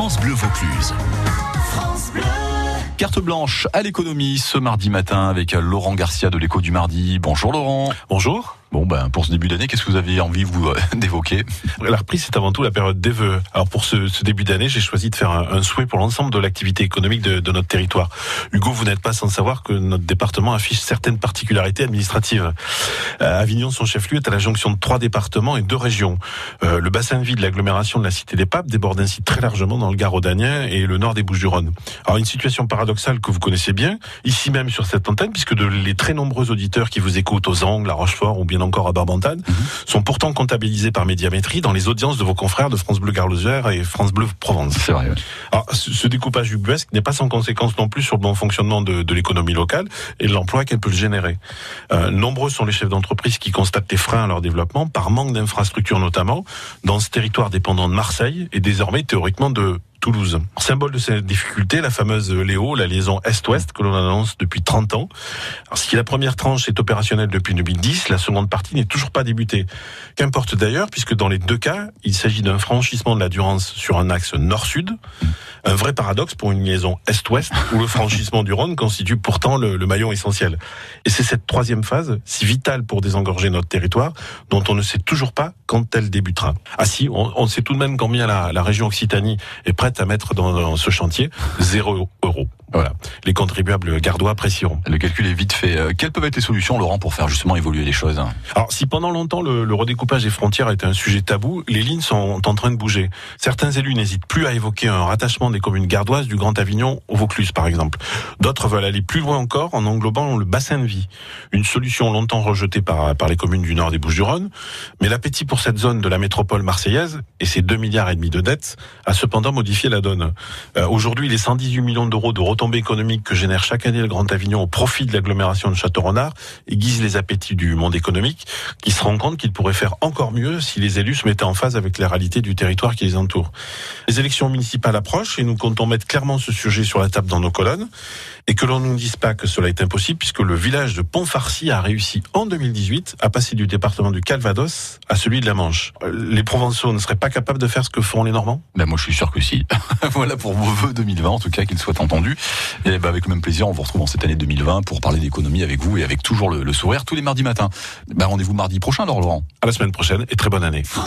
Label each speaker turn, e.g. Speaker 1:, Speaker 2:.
Speaker 1: France Bleu Vaucluse. Carte blanche à l'économie ce mardi matin avec Laurent Garcia de l'écho du mardi. Bonjour Laurent.
Speaker 2: Bonjour.
Speaker 1: Bon, ben, pour ce début d'année, qu'est-ce que vous avez envie vous euh, d'évoquer
Speaker 2: La reprise, c'est avant tout la période des vœux. Alors pour ce, ce début d'année, j'ai choisi de faire un, un souhait pour l'ensemble de l'activité économique de, de, notre territoire. Hugo, vous n'êtes pas sans savoir que notre département affiche certaines particularités administratives. Euh, Avignon, son chef-lieu, est à la jonction de trois départements et deux régions. Euh, le bassin de vie de l'agglomération de la Cité des Papes déborde ainsi très largement dans le Gard Audanien et le nord des Bouches-du-Rhône. Alors une situation paradoxale que vous connaissez bien, ici même sur cette antenne, puisque de les très nombreux auditeurs qui vous écoutent aux Angles, à Rochefort ou bien encore à Barbantane, mmh. sont pourtant comptabilisés par médiamétrie dans les audiences de vos confrères de France Bleu Garlosère et France Bleu Provence.
Speaker 1: C'est vrai. Ouais.
Speaker 2: Alors, ce découpage ubuesque n'est pas sans conséquence non plus sur le bon fonctionnement de, de l'économie locale et de l'emploi qu'elle peut le générer. Euh, nombreux sont les chefs d'entreprise qui constatent des freins à leur développement par manque d'infrastructures notamment dans ce territoire dépendant de Marseille et désormais théoriquement de Toulouse. Symbole de cette difficulté, la fameuse Léo, la liaison Est-Ouest que l'on annonce depuis 30 ans. Alors, si la première tranche est opérationnelle depuis 2010, la seconde partie n'est toujours pas débutée. Qu'importe d'ailleurs, puisque dans les deux cas, il s'agit d'un franchissement de la Durance sur un axe nord-sud. Un vrai paradoxe pour une liaison Est-Ouest où le franchissement du Rhône constitue pourtant le, maillon essentiel. Et c'est cette troisième phase, si vitale pour désengorger notre territoire, dont on ne sait toujours pas quand elle débutera. Ah si, on, sait tout de même combien la, région Occitanie est prête à mettre dans ce chantier zéro euro. Voilà. Les contribuables gardois apprécieront.
Speaker 1: Le calcul est vite fait. Euh, quelles peuvent être les solutions, Laurent, pour faire justement évoluer les choses?
Speaker 2: Alors, si pendant longtemps le, le, redécoupage des frontières a été un sujet tabou, les lignes sont en train de bouger. Certains élus n'hésitent plus à évoquer un rattachement des communes gardoises du Grand Avignon au Vaucluse, par exemple. D'autres veulent aller plus loin encore en englobant le bassin de vie. Une solution longtemps rejetée par, par les communes du nord des Bouches-du-Rhône. Mais l'appétit pour cette zone de la métropole marseillaise et ses 2 milliards et demi de dettes a cependant modifié la donne. Euh, Aujourd'hui, les 118 millions d'euros de retombées économiques que génère chaque année le Grand Avignon au profit de l'agglomération de Château-Renard aiguise les appétits du monde économique qui se rend compte qu'il pourrait faire encore mieux si les élus se mettaient en phase avec les réalités du territoire qui les entoure. Les élections municipales approchent et nous comptons mettre clairement ce sujet sur la table dans nos colonnes et que l'on ne nous dise pas que cela est impossible puisque le village de Pont-Farcy a réussi en 2018 à passer du département du Calvados à celui de la Manche. Les Provençaux ne seraient pas capables de faire ce que font les Normands?
Speaker 1: Ben moi je suis sûr que si. voilà pour vos vœux 2020 en tout cas qu'ils soient entendus. Et ben avec le même plaisir on vous retrouve en cette année 2020 pour parler d'économie avec vous et avec toujours le, le sourire tous les mardis matins. Ben rendez-vous mardi prochain alors Laurent.
Speaker 2: À la semaine prochaine et très bonne année.